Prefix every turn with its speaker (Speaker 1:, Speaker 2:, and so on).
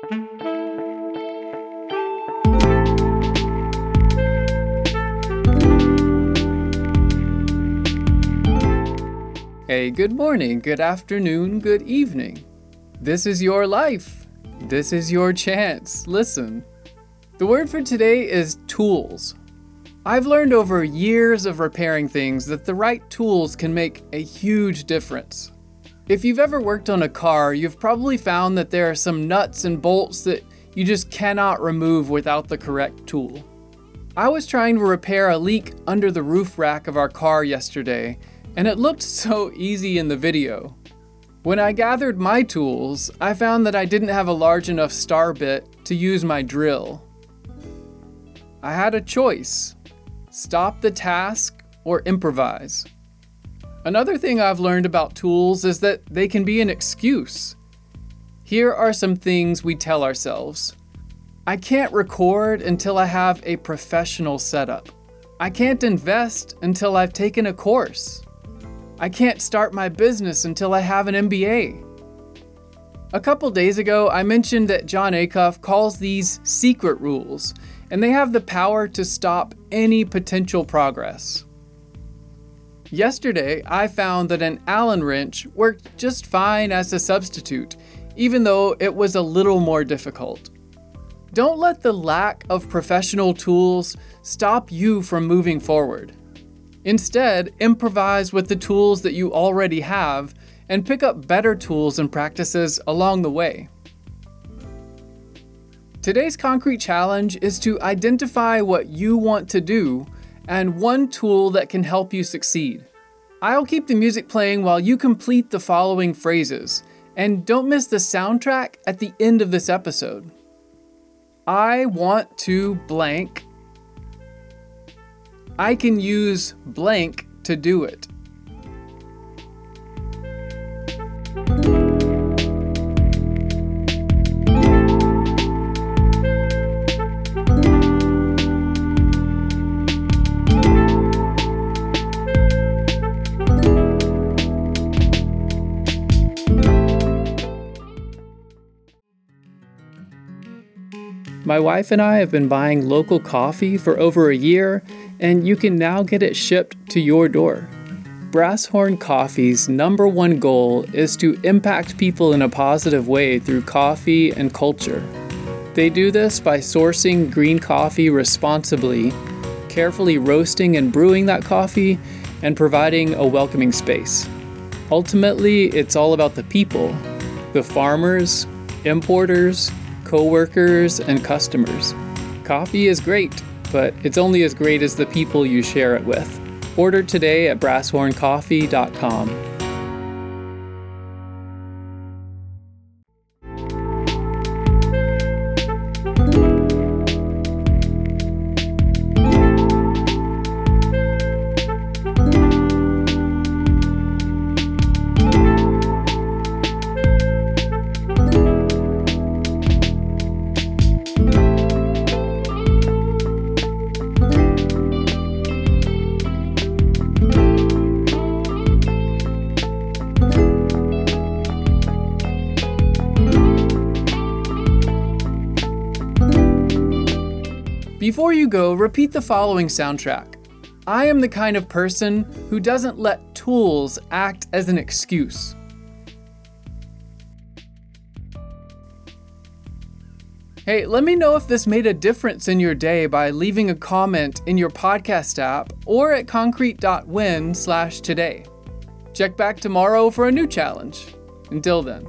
Speaker 1: Hey, good morning, good afternoon, good evening. This is your life. This is your chance. Listen. The word for today is tools. I've learned over years of repairing things that the right tools can make a huge difference. If you've ever worked on a car, you've probably found that there are some nuts and bolts that you just cannot remove without the correct tool. I was trying to repair a leak under the roof rack of our car yesterday, and it looked so easy in the video. When I gathered my tools, I found that I didn't have a large enough star bit to use my drill. I had a choice stop the task or improvise. Another thing I've learned about tools is that they can be an excuse. Here are some things we tell ourselves I can't record until I have a professional setup. I can't invest until I've taken a course. I can't start my business until I have an MBA. A couple days ago, I mentioned that Jon Acuff calls these secret rules, and they have the power to stop any potential progress. Yesterday, I found that an Allen wrench worked just fine as a substitute, even though it was a little more difficult. Don't let the lack of professional tools stop you from moving forward. Instead, improvise with the tools that you already have and pick up better tools and practices along the way. Today's concrete challenge is to identify what you want to do and one tool that can help you succeed. I'll keep the music playing while you complete the following phrases, and don't miss the soundtrack at the end of this episode. I want to blank. I can use blank to do it. My wife and I have been buying local coffee for over a year, and you can now get it shipped to your door. Brasshorn Coffee's number one goal is to impact people in a positive way through coffee and culture. They do this by sourcing green coffee responsibly, carefully roasting and brewing that coffee, and providing a welcoming space. Ultimately, it's all about the people the farmers, importers, coworkers, and customers. Coffee is great, but it's only as great as the people you share it with. Order today at brasshorncoffee.com. Before you go, repeat the following soundtrack. I am the kind of person who doesn't let tools act as an excuse. Hey, let me know if this made a difference in your day by leaving a comment in your podcast app or at concrete.win slash today. Check back tomorrow for a new challenge. Until then.